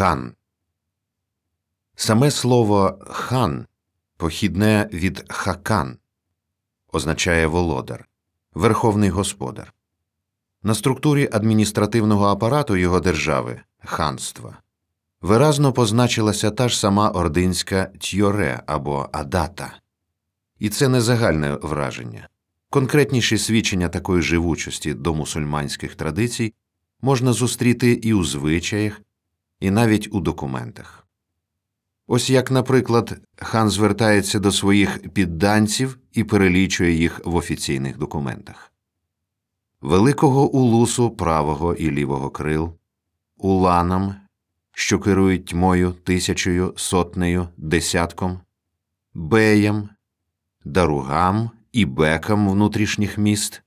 Хан. Саме слово хан похідне від хакан означає володар, верховний господар. На структурі адміністративного апарату його держави ханства виразно позначилася та ж сама ординська тьоре або адата. І це не загальне враження. Конкретніші свідчення такої живучості до мусульманських традицій можна зустріти і у звичаях, і навіть у документах. Ось як, наприклад, хан звертається до своїх підданців і перелічує їх в офіційних документах великого улусу правого і лівого крил, уланам, що керують тьмою тисячею, сотнею, десятком, беям, даругам і бекам внутрішніх міст,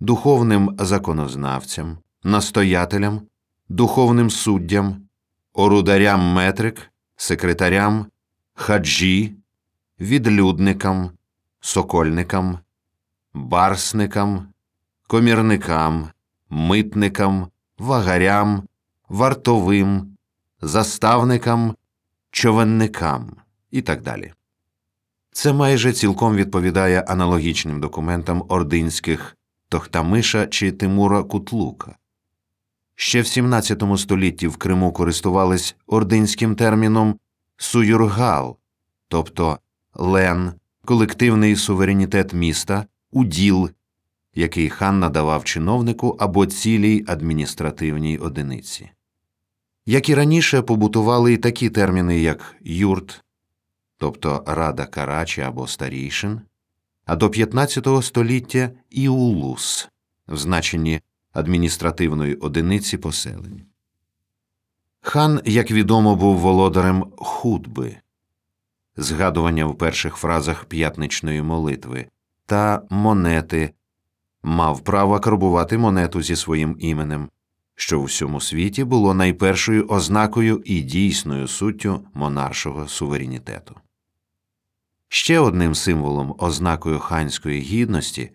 духовним законознавцям, настоятелям, духовним суддям, орударям метрик, секретарям, хаджі, відлюдникам, сокольникам, барсникам, комірникам, митникам, вагарям, вартовим, заставникам, човенникам і так далі. Це майже цілком відповідає аналогічним документам ординських Тохтамиша чи Тимура Кутлука. Ще в XVII столітті в Криму користувались ординським терміном суюргал, тобто лен, колективний суверенітет міста, уділ, який хан надавав чиновнику або цілій адміністративній одиниці. Як і раніше побутували й такі терміни, як юрт, тобто рада карачі або старійшин, а до 15 століття і улус в значенні адміністративної одиниці поселень. Хан, як відомо, був володарем худби, згадування в перших фразах п'ятничної молитви та монети, мав право карбувати монету зі своїм іменем, що у всьому світі було найпершою ознакою і дійсною суттю монаршого суверенітету. Ще одним символом ознакою ханської гідності,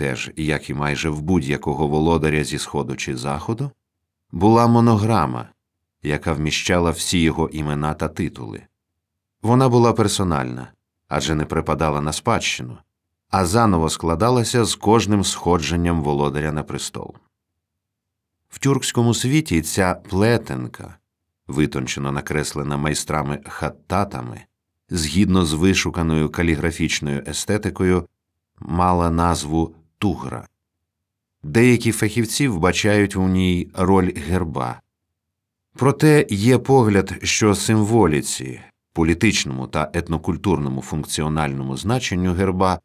теж як і майже в будь-якого володаря зі сходу чи заходу, була монограма, яка вміщала всі його імена та титули. Вона була персональна, адже не припадала на спадщину, а заново складалася з кожним сходженням володаря на престол. В тюркському світі ця плетенка, витончено накреслена майстрами хаттатами, згідно з вишуканою каліграфічною естетикою, мала назву тугра. Деякі фахівці вбачають у ній роль герба. Проте є погляд, що символіці, політичному та етнокультурному функціональному значенню герба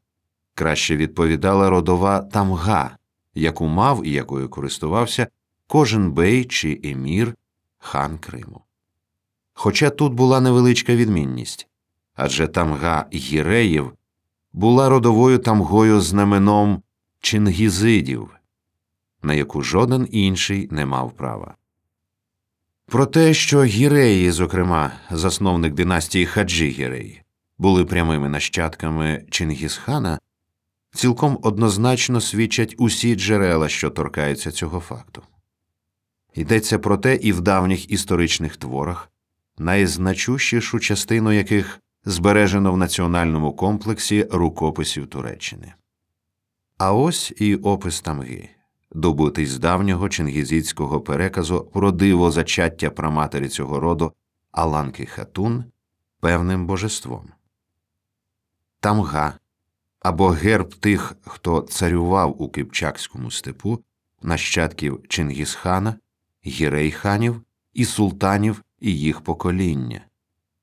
краще відповідала родова тамга, яку мав і якою користувався кожен бей чи емір хан Криму. Хоча тут була невеличка відмінність адже тамга гіреїв була родовою тамгою знаменом чингізидів, на яку жоден інший не мав права. Про те, що гіреї, зокрема засновник династії Хаджі Гірей, були прямими нащадками Чингісхана, цілком однозначно свідчать усі джерела, що торкаються цього факту. Йдеться про те і в давніх історичних творах, найзначущішу частину яких збережено в національному комплексі рукописів Туреччини. А ось і опис тамги, добутий з давнього чингізійського переказу про диво зачаття праматері цього роду Аланки Хатун певним божеством. Тамга або герб тих, хто царював у Кипчакському степу, нащадків Чингісхана, гірейханів і султанів і їх покоління,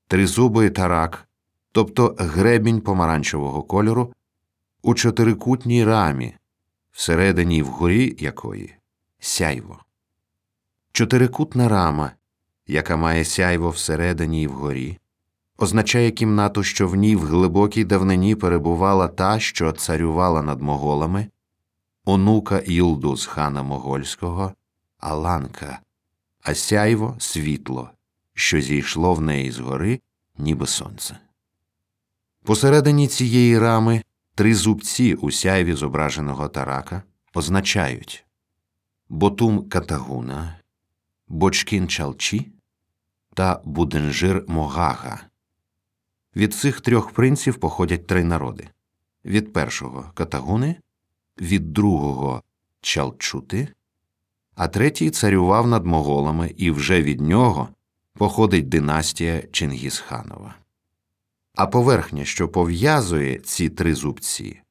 тризубий тарак, тобто гребінь помаранчевого кольору, у чотирикутній рамі, всередині вгорі якої сяйво. Чотирикутна рама, яка має сяйво всередині й вгорі, означає кімнату, що в ній в глибокій давнині перебувала та, що царювала над моголами, онука Юлдус хана Могольського, Аланка, а сяйво світло, що зійшло в неї згори, ніби сонце. Посередині цієї рами три зубці у сяйві зображеного тарака означають Ботум Катагуна, Бочкін Чалчі, та Буденжир Могага. Від цих трьох принців походять три народи від першого катагуни, від другого чалчути, а третій царював над моголами, і вже від нього походить династія Чингісханова. А поверхня, що пов'язує ці три зубці,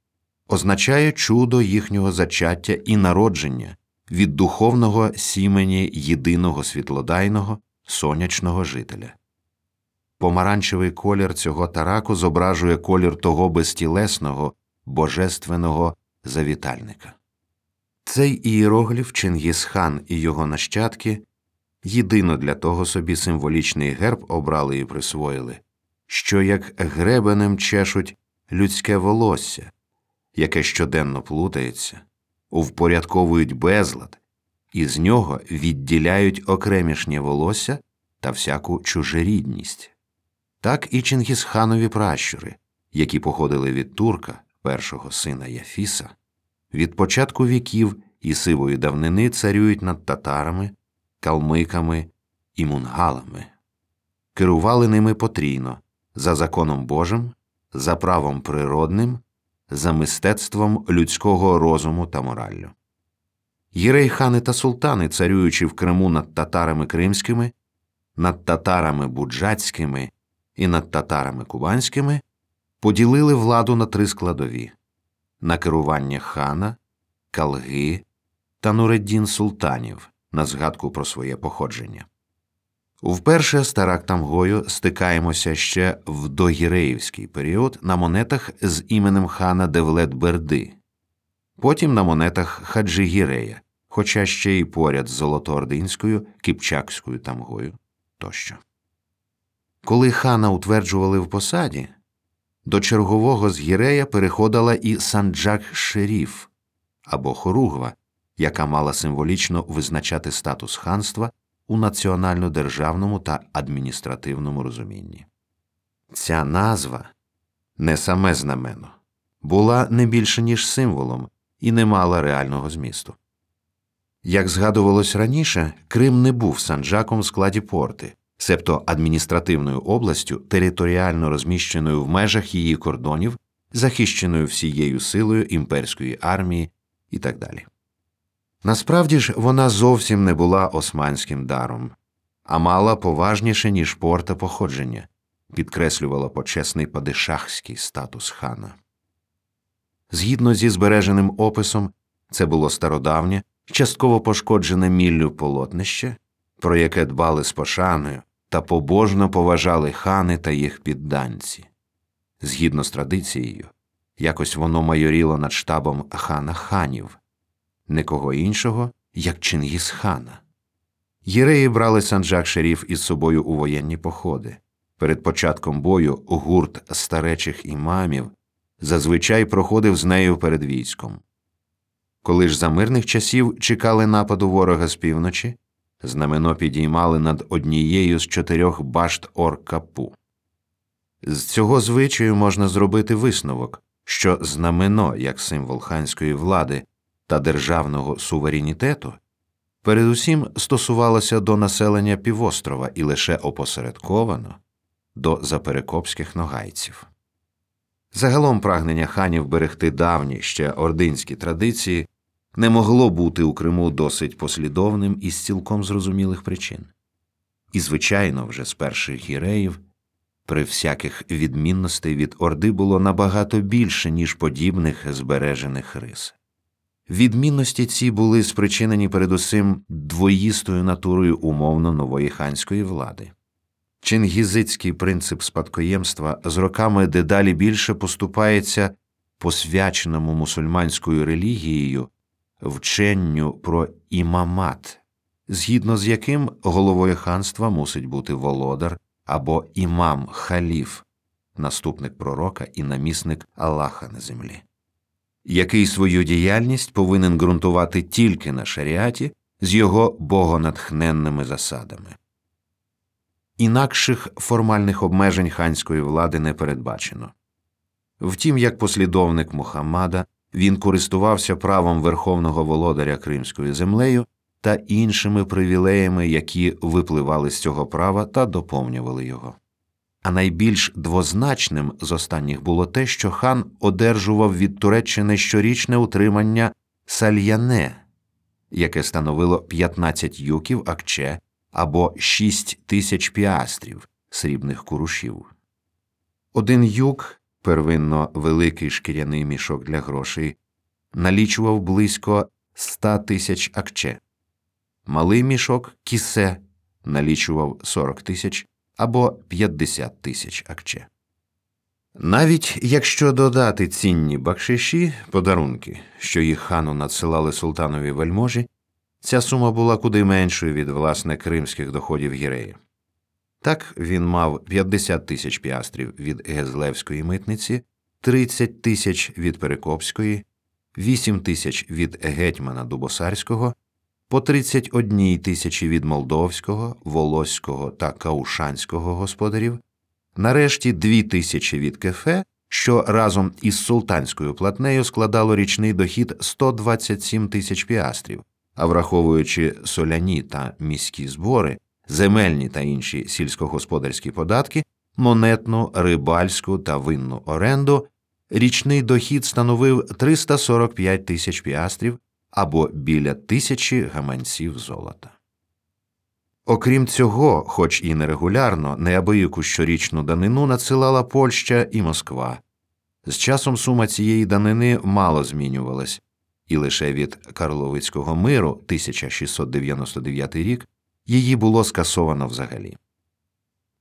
означає чудо їхнього зачаття і народження від духовного сімені єдиного світлодайного сонячного жителя. Помаранчевий колір цього тараку зображує колір того безтілесного, божественного завітальника. Цей ієрогліф Чингісхан і його нащадки єдино для того собі символічний герб обрали і присвоїли, що як гребенем чешуть людське волосся, яке щоденно плутається, впорядковують безлад, і з нього відділяють окремішнє волосся та всяку чужерідність. Так і Чингісханові пращури, які походили від турка, першого сина Яфіса, від початку віків і сивої давнини царюють над татарами, калмиками і мунгалами, керували ними потрійно за законом Божим, за правом природним, за мистецтвом людського розуму та мораллю. Єрейхани та султани, царюючи в Криму над татарами кримськими, над татарами буджацькими і над татарами кубанськими, поділили владу на три складові на керування хана, калги та Нуреддін султанів на згадку про своє походження. Вперше з Тарактамгою стикаємося ще в догіреївський період на монетах з іменем хана Девлет Берди, потім на монетах Хаджи Гірея, хоча ще й поряд з Золотоординською, Кіпчакською тамгою тощо. Коли хана утверджували в посаді, до чергового з Гірея переходила і Санджак Шеріф або Хоругва, яка мала символічно визначати статус ханства у національно-державному та адміністративному розумінні. Ця назва не саме знамено, була не більше, ніж символом і не мала реального змісту. Як згадувалось раніше, Крим не був санджаком в складі порти, себто адміністративною областю, територіально розміщеною в межах її кордонів, захищеною всією силою імперської армії і так далі. Насправді ж вона зовсім не була османським даром, а мала поважніше, ніж порта походження, підкреслювала почесний падишахський статус хана. Згідно зі збереженим описом, це було стародавнє, частково пошкоджене міллю полотнище, про яке дбали з пошаною та побожно поважали хани та їх підданці. Згідно з традицією, якось воно майоріло над штабом хана ханів никого іншого, як Чингісхана. Єреї брали санджак шеріф із собою у воєнні походи. Перед початком бою гурт старечих імамів зазвичай проходив з нею перед військом. Коли ж за мирних часів чекали нападу ворога з півночі, знамено підіймали над однією з чотирьох башт Оркапу. З цього звичаю можна зробити висновок, що знамено, як символ ханської влади, та державного суверенітету передусім стосувалося до населення півострова і лише опосередковано до заперекопських ногайців. Загалом прагнення ханів берегти давні ще ординські традиції не могло бути у Криму досить послідовним із цілком зрозумілих причин. І, звичайно, вже з перших гіреїв при всяких відмінностей від Орди було набагато більше, ніж подібних збережених рис. Відмінності ці були спричинені передусім двоїстою натурою умовно нової ханської влади. Чингізицький принцип спадкоємства з роками дедалі більше поступається посвяченому мусульманською релігією вченню про імамат, згідно з яким головою ханства мусить бути володар або імам халіф, наступник пророка і намісник Аллаха на землі який свою діяльність повинен ґрунтувати тільки на шаріаті з його богонатхненними засадами. Інакших формальних обмежень ханської влади не передбачено. Втім, як послідовник Мухаммада він користувався правом верховного володаря Кримською землею та іншими привілеями, які випливали з цього права та доповнювали його. А найбільш двозначним з останніх було те, що хан одержував від Туреччини щорічне утримання сальяне, яке становило 15 юків акче або 6 тисяч піастрів срібних курушів. Один юк, первинно великий шкіряний мішок для грошей, налічував близько 100 тисяч акче. Малий мішок кісе налічував 40 тисяч або 50 тисяч акче. Навіть якщо додати цінні бакшиші, подарунки, що їх хану надсилали султанові вельможі, ця сума була куди меншою від власне кримських доходів гіреї. Так він мав 50 тисяч піастрів від Гезлевської митниці, 30 тисяч від Перекопської, 8 тисяч від гетьмана Дубосарського, по 31 тисячі від Молдовського, Волоського та Каушанського господарів, нарешті 2 тисячі від Кефе, що разом із султанською платнею складало річний дохід 127 тисяч піастрів, а враховуючи соляні та міські збори, земельні та інші сільськогосподарські податки, монетну, рибальську та винну оренду, річний дохід становив 345 тисяч піастрів або біля тисячі гаманців золота. Окрім цього, хоч і нерегулярно, неабияку щорічну данину надсилала Польща і Москва. З часом сума цієї данини мало змінювалась, і лише від Карловицького миру 1699 рік її було скасовано взагалі.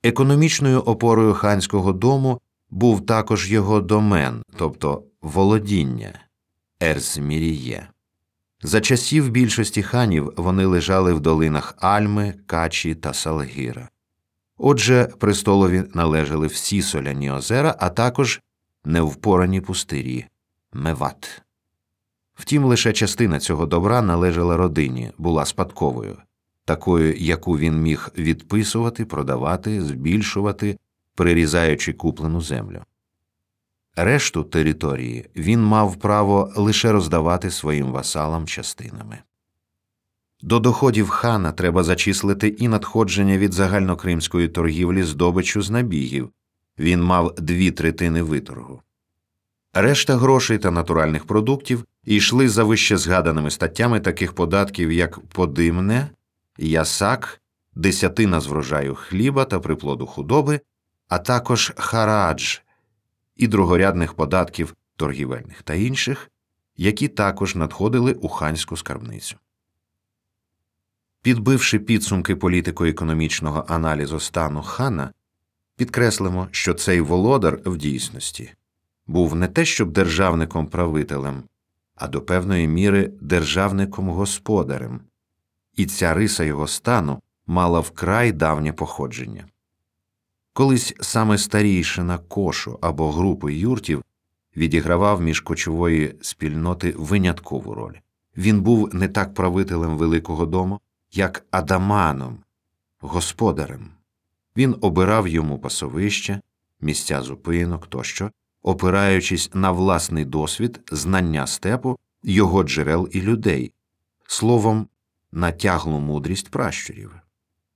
Економічною опорою ханського дому був також його домен, тобто володіння Ерзміріє. За часів більшості ханів вони лежали в долинах Альми, Качі та Салгіра. Отже, престолові належали всі соляні озера, а також невпорані пустирі Меват. Втім, лише частина цього добра належала родині, була спадковою, такою, яку він міг відписувати, продавати, збільшувати, прирізаючи куплену землю. Решту території він мав право лише роздавати своїм васалам частинами. До доходів хана треба зачислити і надходження від загальнокримської торгівлі здобичу з набігів він мав дві третини виторгу. Решта грошей та натуральних продуктів йшли за вище згаданими статтями таких податків, як подимне, ясак, десятина з врожаю хліба та приплоду худоби, а також харадж і другорядних податків торгівельних та інших, які також надходили у ханську скарбницю. Підбивши підсумки політико-економічного аналізу стану хана, підкреслимо, що цей володар в дійсності був не те щоб державником правителем, а до певної міри державником господарем, і ця риса його стану мала вкрай давнє походження. Колись саме старійшина кошу або групи юртів відігравав між кочової спільноти виняткову роль. Він був не так правителем Великого дому, як адаманом, господарем. Він обирав йому пасовище, місця зупинок тощо, опираючись на власний досвід, знання степу, його джерел і людей, словом, на тяглу мудрість пращурів.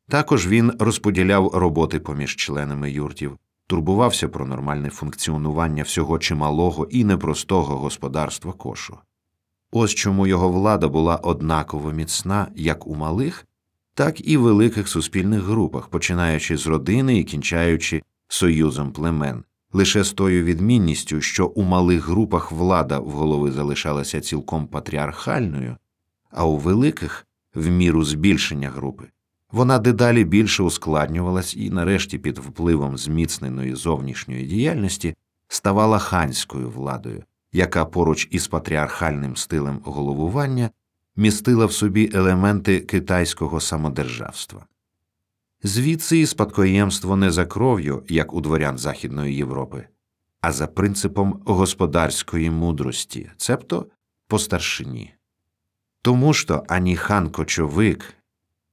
Також він розподіляв роботи поміж членами юртів, турбувався про нормальне функціонування всього чималого і непростого господарства кошу. Ось чому його влада була однаково міцна як у малих, так і великих суспільних групах, починаючи з родини і кінчаючи союзом племен, лише з тою відмінністю, що у малих групах влада в голови залишалася цілком патріархальною, а у великих, в міру збільшення групи, вона дедалі більше ускладнювалась і, нарешті, під впливом зміцненої зовнішньої діяльності ставала ханською владою, яка поруч із патріархальним стилем головування містила в собі елементи китайського самодержавства. Звідси і спадкоємство не за кров'ю, як у дворян Західної Європи, а за принципом господарської мудрості, цебто по старшині. Тому то ані хан кочовик,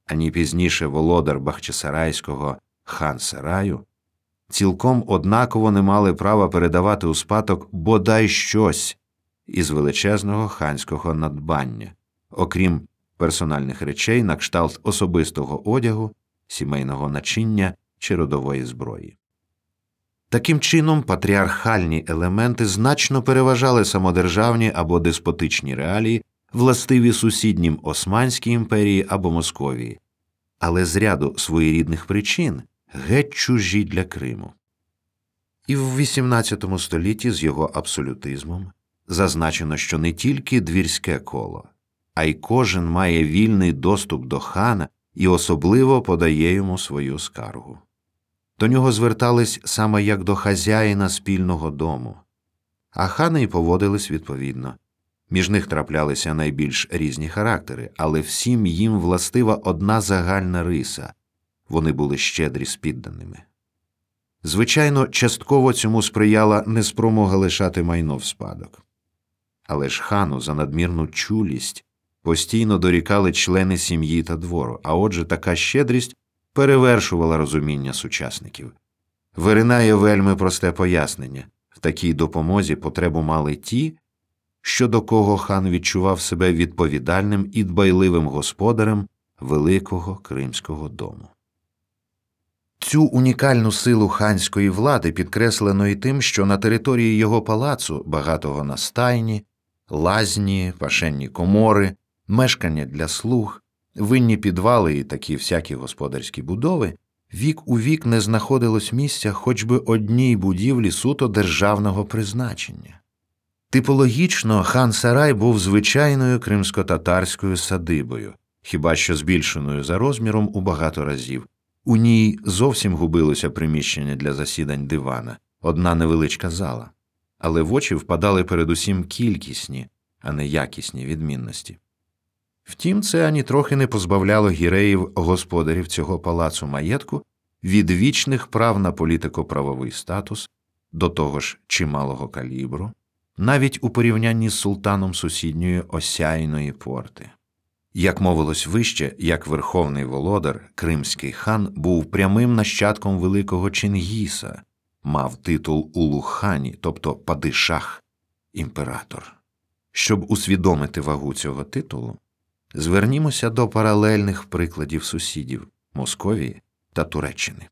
ані пізніше володар Бахчисарайського хан Сараю цілком однаково не мали права передавати у спадок бодай щось із величезного ханського надбання, окрім персональних речей на кшталт особистого одягу, сімейного начиння чи родової зброї. Таким чином, патріархальні елементи значно переважали самодержавні або деспотичні реалії, властиві сусіднім Османській імперії або Московії, але з ряду своєрідних причин геть чужі для Криму. І в XVIII столітті з його абсолютизмом зазначено, що не тільки двірське коло, а й кожен має вільний доступ до хана і особливо подає йому свою скаргу. До нього звертались саме як до хазяїна спільного дому, а хани й поводились відповідно. Між них траплялися найбільш різні характери, але всім їм властива одна загальна риса вони були щедрі з підданими. Звичайно, частково цьому сприяла неспромога лишати майно в спадок. Але ж хану за надмірну чулість постійно дорікали члени сім'ї та двору, а отже така щедрість перевершувала розуміння сучасників. Виринає вельми просте пояснення в такій допомозі потребу мали ті, що до кого хан відчував себе відповідальним і дбайливим господарем великого кримського дому. Цю унікальну силу ханської влади підкреслено і тим, що на території його палацу багатого на стайні, лазні, пашенні комори, мешкання для слуг, винні підвали і такі всякі господарські будови, вік у вік не знаходилось місця хоч би одній будівлі суто державного призначення. Типологічно хан Сарай був звичайною кримсько-татарською садибою, хіба що збільшеною за розміром у багато разів. У ній зовсім губилося приміщення для засідань дивана, одна невеличка зала, але в очі впадали передусім кількісні, а не якісні відмінності. Втім, це ані трохи не позбавляло гіреїв господарів цього палацу маєтку від вічних прав на політико-правовий статус, до того ж чималого калібру, навіть у порівнянні з султаном сусідньої осяйної порти. Як мовилось вище, як верховний володар, кримський хан був прямим нащадком великого Чингіса, мав титул Улухані, тобто падишах, імператор. Щоб усвідомити вагу цього титулу, звернімося до паралельних прикладів сусідів Московії та Туреччини.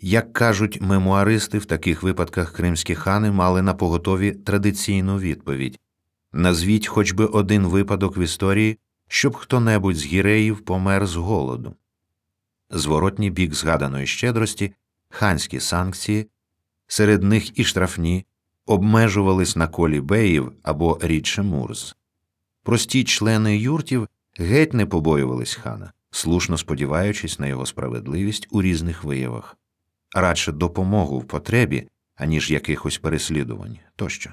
Як кажуть мемуаристи, в таких випадках кримські хани мали на поготові традиційну відповідь назвіть хоч би один випадок в історії, щоб хто небудь з гіреїв помер з голоду. Зворотній бік згаданої щедрості, ханські санкції, серед них і штрафні, обмежувались на колі беїв або рідше мурз. Прості члени юртів геть не побоювались хана, слушно сподіваючись на його справедливість у різних виявах, радше допомогу в потребі, аніж якихось переслідувань тощо.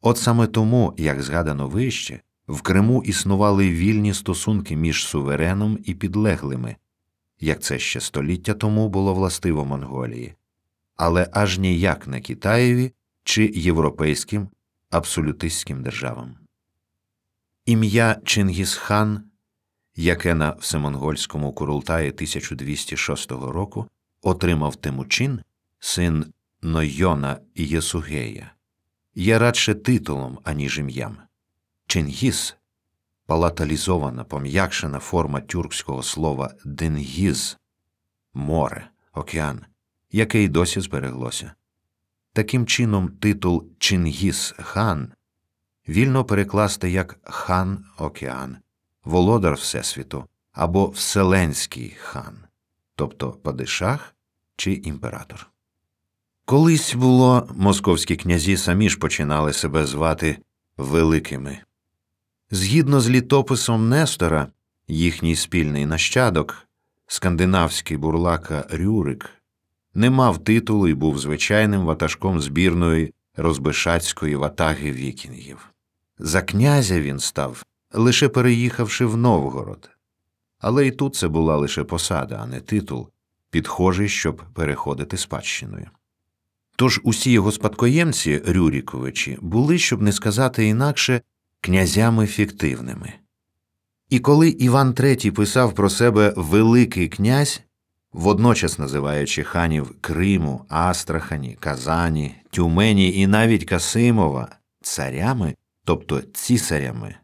От саме тому, як згадано вище, в Криму існували вільні стосунки між сувереном і підлеглими, як це ще століття тому було властиво Монголії, але аж ніяк не Китаєві чи європейським абсолютистським державам. Ім'я Чингісхан, яке на всемонгольському Курултаї 1206 року отримав Тимучин, син Нойона Єсугея, є радше титулом, аніж ім'ям. Чингіс палаталізована, пом'якшена форма тюркського слова Денгіз море, океан, яке й досі збереглося. Таким чином, титул Чингіс хан вільно перекласти як хан океан, володар Всесвіту або Вселенський хан, тобто падишах чи імператор. Колись було московські князі самі ж починали себе звати великими. Згідно з літописом Нестора, їхній спільний нащадок, скандинавський бурлака Рюрик, не мав титулу і був звичайним ватажком збірної розбишацької ватаги вікінгів. За князя він став, лише переїхавши в Новгород. Але і тут це була лише посада, а не титул, підхожий, щоб переходити спадщиною. Тож усі його спадкоємці Рюріковичі були, щоб не сказати інакше, князями фіктивними. І коли Іван III писав про себе Великий князь, водночас називаючи ханів Криму, Астрахані, Казані, Тюмені і навіть Касимова царями, тобто цісарями,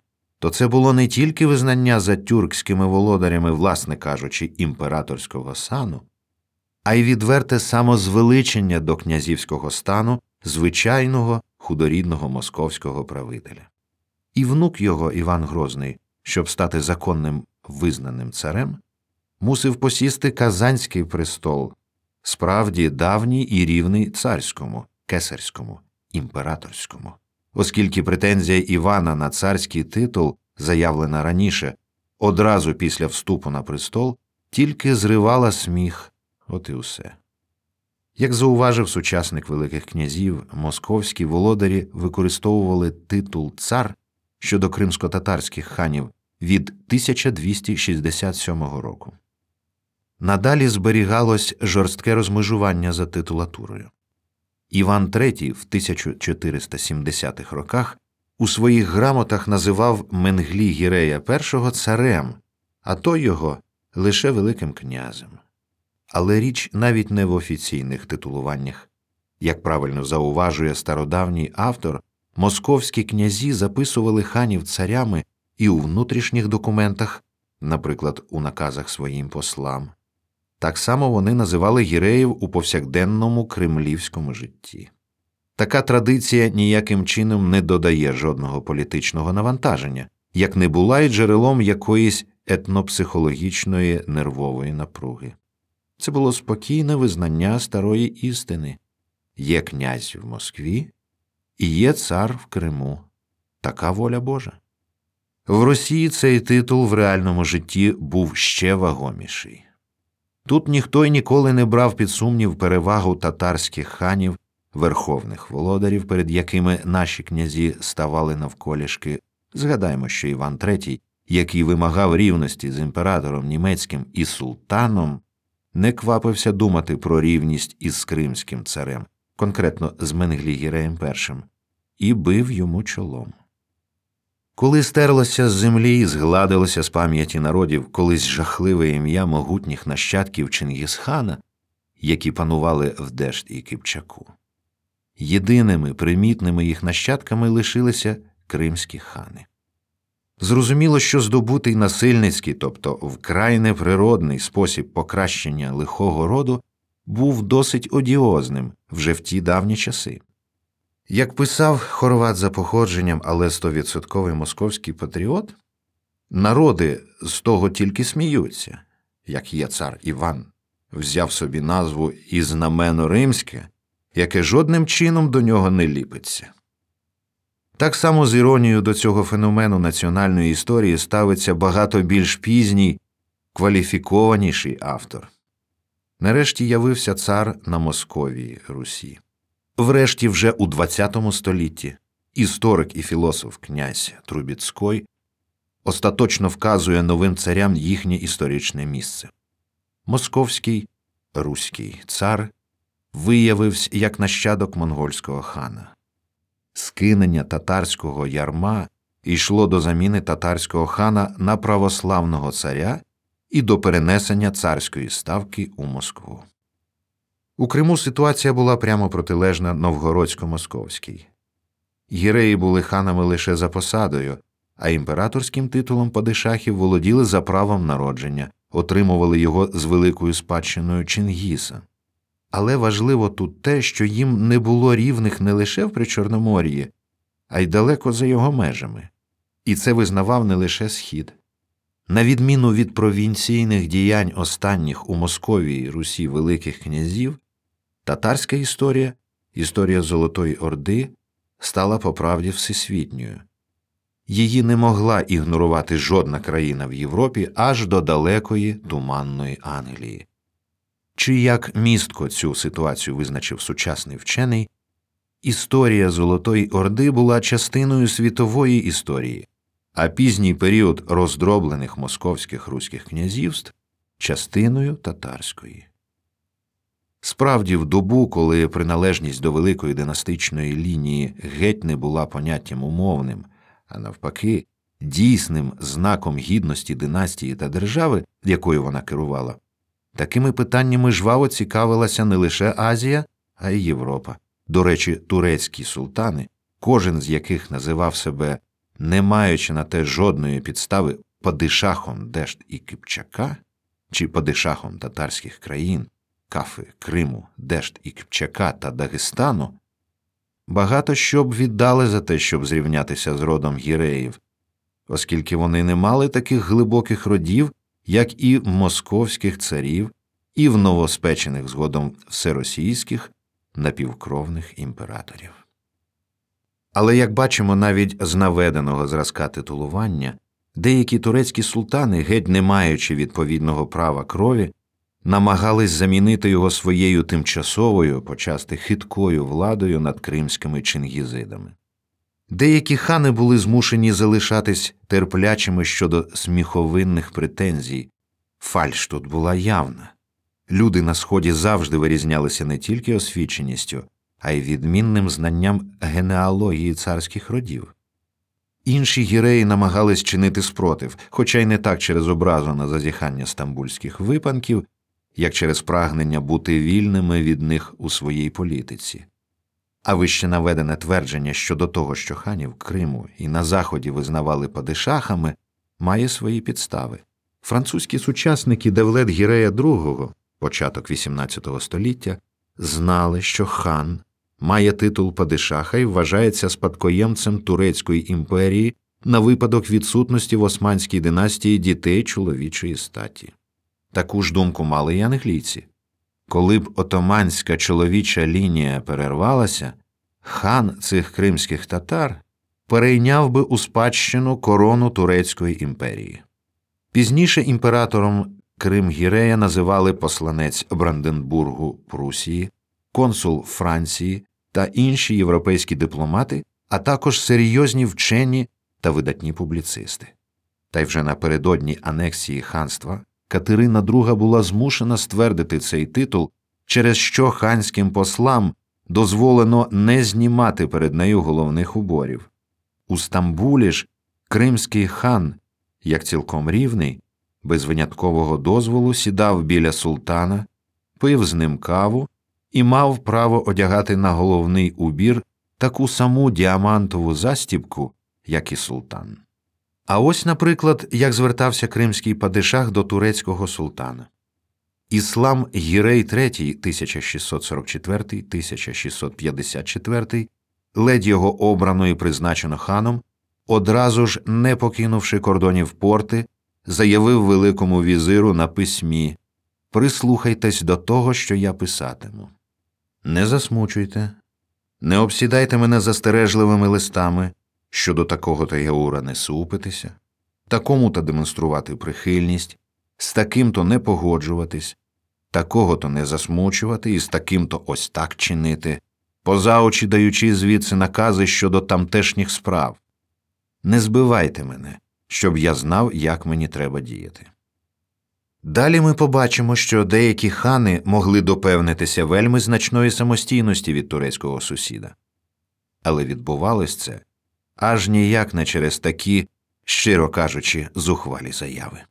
то це було не тільки визнання за тюркськими володарями, власне кажучи, імператорського сану, а й відверте самозвеличення до князівського стану звичайного худорідного московського правителя. І внук його, Іван Грозний, щоб стати законним визнаним царем, мусив посісти Казанський престол, справді давній і рівний царському, кесарському, імператорському, оскільки претензія Івана на царський титул, заявлена раніше, одразу після вступу на престол, тільки зривала сміх, от і усе. Як зауважив сучасник Великих князів, московські володарі використовували титул цар щодо кримсько-татарських ханів від 1267 року. Надалі зберігалось жорстке розмежування за титулатурою. Іван III в 1470-х роках у своїх грамотах називав Менглі Гірея І царем, а той його лише Великим князем. Але річ навіть не в офіційних титулуваннях. Як правильно зауважує стародавній автор, московські князі записували ханів царями і у внутрішніх документах, наприклад, у наказах своїм послам. Так само вони називали гіреїв у повсякденному кремлівському житті. Така традиція ніяким чином не додає жодного політичного навантаження, як не була й джерелом якоїсь етнопсихологічної нервової напруги. Це було спокійне визнання старої істини є князь в Москві і є цар в Криму. Така воля Божа. В Росії цей титул в реальному житті був ще вагоміший. Тут ніхто й ніколи не брав під сумнів перевагу татарських ханів, верховних володарів, перед якими наші князі ставали навколішки. Згадаймо, що Іван III, який вимагав рівності з імператором німецьким і султаном, не квапився думати про рівність із кримським царем, конкретно з Менглігіреєм І, і бив йому чолом. Коли стерлося з землі згладилося з пам'яті народів колись жахливе ім'я могутніх нащадків Чингісхана, які панували в Дешт і Кипчаку, єдиними примітними їх нащадками лишилися кримські хани. Зрозуміло, що здобутий насильницький, тобто вкрай неприродний спосіб покращення лихого роду, був досить одіозним вже в ті давні часи. Як писав хорват за походженням, але стовідсотковий московський патріот, народи з того тільки сміються, як є цар Іван, взяв собі назву і знамено римське, яке жодним чином до нього не ліпиться. Так само з іронією до цього феномену національної історії ставиться багато більш пізній, кваліфікованіший автор. Нарешті явився цар на Московії Русі. Врешті, вже у ХХ столітті історик і філософ князь Трубіцький остаточно вказує новим царям їхнє історичне місце. Московський руський цар виявився як нащадок монгольського хана. Скинення татарського ярма йшло до заміни татарського хана на православного царя і до перенесення царської ставки у Москву. У Криму ситуація була прямо протилежна новгородсько-московській. Гіреї були ханами лише за посадою, а імператорським титулом падишахів володіли за правом народження, отримували його з великою спадщиною Чингіса. Але важливо тут те, що їм не було рівних не лише в Причорномор'ї, а й далеко за його межами, і це визнавав не лише Схід. На відміну від провінційних діянь останніх у Московії Русі Великих князів, татарська історія, історія Золотої Орди, стала по правді всесвітньою. Її не могла ігнорувати жодна країна в Європі аж до далекої туманної Англії. Чи як містко цю ситуацію визначив сучасний вчений, історія Золотої Орди була частиною світової історії, а пізній період роздроблених московських руських князівств частиною татарської. Справді, в добу, коли приналежність до великої династичної лінії геть не була поняттям умовним, а навпаки, дійсним знаком гідності династії та держави, якою вона керувала, такими питаннями жваво цікавилася не лише Азія, а й Європа. До речі, турецькі султани, кожен з яких називав себе не маючи на те жодної підстави падишахом Дешт і Кипчака чи падишахом татарських країн, Кафи, Криму, Дешт і Кипчака та Дагестану, багато що б віддали за те, щоб зрівнятися з родом гіреїв, оскільки вони не мали таких глибоких родів, як і в московських царів, і в новоспечених згодом всеросійських напівкровних імператорів. Але як бачимо навіть з наведеного зразка титулування, деякі турецькі султани, геть не маючи відповідного права крові, намагались замінити його своєю тимчасовою, почасти хиткою владою над кримськими чингізидами. Деякі хани були змушені залишатись терплячими щодо сміховинних претензій. Фальш тут була явна. Люди на сході завжди вирізнялися не тільки освіченістю, а й відмінним знанням генеалогії царських родів. Інші гіреї намагались чинити спротив, хоча й не так через образу на зазіхання стамбульських випанків, як через прагнення бути вільними від них у своїй політиці. А вище наведене твердження щодо того, що ханів Криму і на Заході визнавали падишахами, має свої підстави. Французькі сучасники Девлет Гірея II, початок XVIII століття, знали, що хан має титул падишаха і вважається спадкоємцем Турецької імперії на випадок відсутності в Османській династії дітей чоловічої статі. Таку ж думку мали й англійці. Коли б отоманська чоловіча лінія перервалася, хан цих кримських татар перейняв би у спадщину корону Турецької імперії. Пізніше імператором Крим Гірея називали посланець Бранденбургу Прусії, консул Франції та інші європейські дипломати, а також серйозні вчені та видатні публіцисти. Та й вже напередодні анексії ханства Катерина II була змушена ствердити цей титул, через що ханським послам дозволено не знімати перед нею головних уборів. У Стамбулі ж кримський хан, як цілком рівний, без виняткового дозволу сідав біля султана, пив з ним каву і мав право одягати на головний убір таку саму діамантову застібку, як і султан. А ось, наприклад, як звертався кримський падишах до турецького султана. Іслам Гірей III 1644-1654, ледь його обрано і призначено ханом, одразу ж, не покинувши кордонів порти, заявив великому візиру на письмі Прислухайтесь до того, що я писатиму. Не засмучуйте, не обсідайте мене застережливими листами щодо такого то Яура не супитися, такому то демонструвати прихильність, з таким то не погоджуватись, такого то не засмучувати і з таким то ось так чинити, поза очі даючи звідси накази щодо тамтешніх справ. Не збивайте мене, щоб я знав, як мені треба діяти. Далі ми побачимо, що деякі хани могли допевнитися вельми значної самостійності від турецького сусіда. Але відбувалось це аж ніяк не через такі, щиро кажучи, зухвалі заяви.